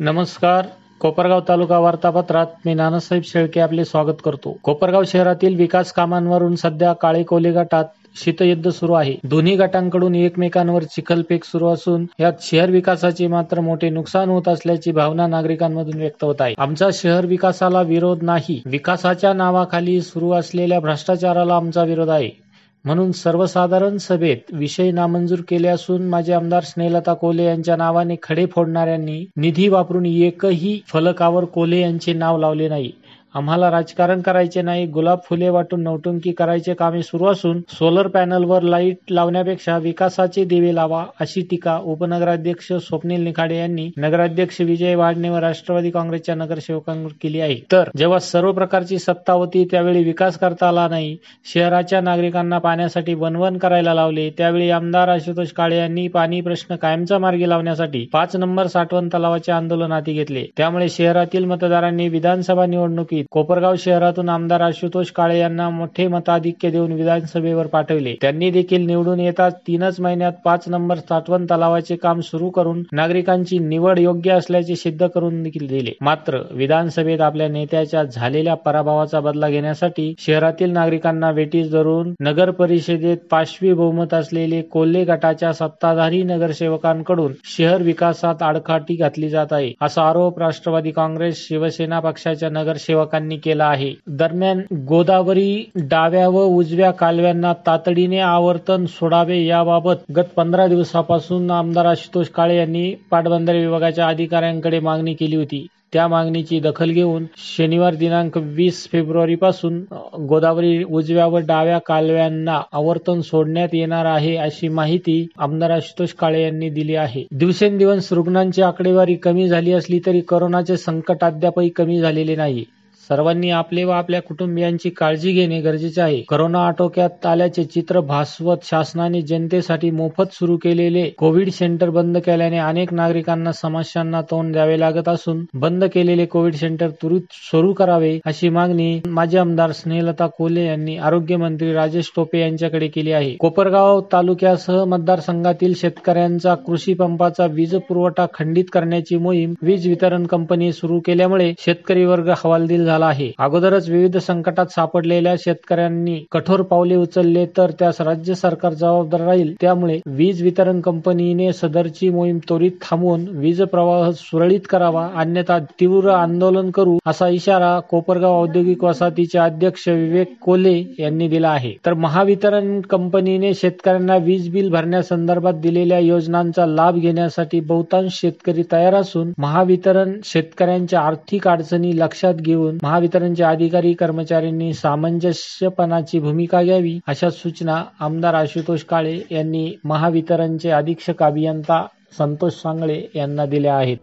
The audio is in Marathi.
नमस्कार. कोपरगाव तालुका वार्तापत्रात मी नानासाहेब शेळके आपले स्वागत करतो. कोपरगाव शहरातील विकास कामांवरून सध्या काळे कोले गटात शीतयुद्ध सुरू आहे. दोन्ही गटांकडून एकमेकांवर चिखलफेक सुरू असून यात शहर विकासाचे मात्र मोठे नुकसान होत असल्याची भावना नागरिकांमधून व्यक्त होत आहे. आमचा शहर विकासाला विरोध नाही. विकासाच्या नावाखाली सुरू असलेल्या भ्रष्टाचाराला आमचा विरोध आहे. म्हणून सर्वसाधारण सभेत विषय नामंजूर केले असून माझे आमदार स्नेहलता कोले यांच्या नावाने खडे फोडणाऱ्यांनी निधी वापरून एकही फलकावर कोले यांचे नाव लावले नाही. आम्हाला राजकारण करायचे नाही गुलाब फुले वाटून नौटुंकी करायचे कामे सुरू असून सोलर पॅनलवर लाइट लावण्यापेक्षा विकासाचे दिवे लावा अशी टीका उपनगराध्यक्ष स्वप्नील निखाडे यांनी नगराध्यक्ष विजय वाडणे व राष्ट्रवादी काँग्रेसच्या नगरसेवकांवर केली आहे. तर जेव्हा सर्व प्रकारची सत्ता होती त्यावेळी विकास करता आला नाही. शहराच्या नागरिकांना पाण्यासाठी वनवन करायला लावले. त्यावेळी आमदार आशुतोष काळे यांनी पाणी प्रश्न कायमचा मार्गी लावण्यासाठी पाच नंबर साठवण तलावाचे आंदोलन हाती घेतले. त्यामुळे शहरातील मतदारांनी विधानसभा निवडणुकीत कोपरगाव शहरातून आमदार आशुतोष काळे यांना मोठे मताधिक्य देऊन विधानसभेवर पाठवले. त्यांनी देखील निवडून येताच तीनच महिन्यात पाच नंबर साठवण तलावाचे काम सुरू करून नागरिकांची निवड योग्य असल्याचे सिद्ध करून देखील दिले. मात्र विधानसभेत आपल्या नेत्याच्या झालेल्या पराभवाचा बदला घेण्यासाठी शहरातील नागरिकांना वेटीस धरून नगर परिषदेत पाशवी बहुमत असलेले कोल्हे गटाच्या सत्ताधारी नगरसेवकांकडून शहर विकासात आडखाटी घातली जात आहे असा आरोप राष्ट्रवादी काँग्रेस शिवसेना पक्षाच्या नगरसेवक सेवकांनी केला आहे. दरम्यान गोदावरी डाव्या व उजव्या कालव्यांना तातडीने आवर्तन सोडावे याबाबत गत पंधरा दिवसापासून आमदार आशुतोष काळे यांनी पाटबंधारे विभागाच्या अधिकाऱ्यांकडे मागणी केली होती. त्या मागणीची दखल घेऊन शनिवार दिनांक वीस फेब्रुवारी पासून गोदावरी उजव्या व डाव्या कालव्यांना आवर्तन सोडण्यात येणार आहे अशी माहिती आमदार आशुतोष काळे यांनी दिली आहे. दिवसेंदिवस रुग्णांची आकडेवारी कमी झाली असली तरी करोनाचे संकट अद्यापही कमी झालेले नाही. सर्वांनी आपले व आपल्या कुटुंबियांची काळजी घेणे गरजेचे आहे. कोरोना आटोक्यात आल्याचे चित्र भासवत शासनाने जनतेसाठी मोफत सुरू केलेले कोविड सेंटर बंद केल्याने अनेक नागरिकांना समस्यांना तोंड द्यावे लागत असून बंद केलेले कोविड सेंटर त्वरित सुरू करावे अशी मागणी माजी आमदार स्नेहलता कोले यांनी आरोग्यमंत्री राजेश टोपे यांच्याकडे केली आहे. कोपरगाव तालुक्यासह मतदारसंघातील शेतकऱ्यांचा कृषी पंपाचा वीज पुरवठा खंडित करण्याची मोहीम वीज वितरण कंपनी सुरू केल्यामुळे शेतकरी वर्ग हवालदिल झाला. झाला आहे. अगोदरच विविध संकटात सापडलेल्या शेतकऱ्यांनी कठोर पावले उचलले तर त्यास राज्य सरकार जबाबदार राहील. त्यामुळे वीज वितरण कंपनीने सदरची मोहीम त्वरित थांबवून वीज प्रवाह सुरळीत करावा अन्यथा तीव्र आंदोलन करू असा इशारा कोपरगाव औद्योगिक वसाहतीचे अध्यक्ष विवेक कोले यांनी दिला आहे. तर महावितरण कंपनीने शेतकऱ्यांना वीज बिल भरण्यासंदर्भात दिलेल्या योजनांचा लाभ घेण्यासाठी बहुतांश शेतकरी तयार असून महावितरण शेतकऱ्यांच्या आर्थिक अडचणी लक्षात घेऊन महावितरणचे अधिकारी कर्मचाऱ्यांनी सामंजस्यपणाची भूमिका घ्यावी अशा सूचना आमदार आशुतोष काळे यांनी महावितरणचे अधीक्षक अभियंता संतोष सांगळे यांना दिल्या आहेत.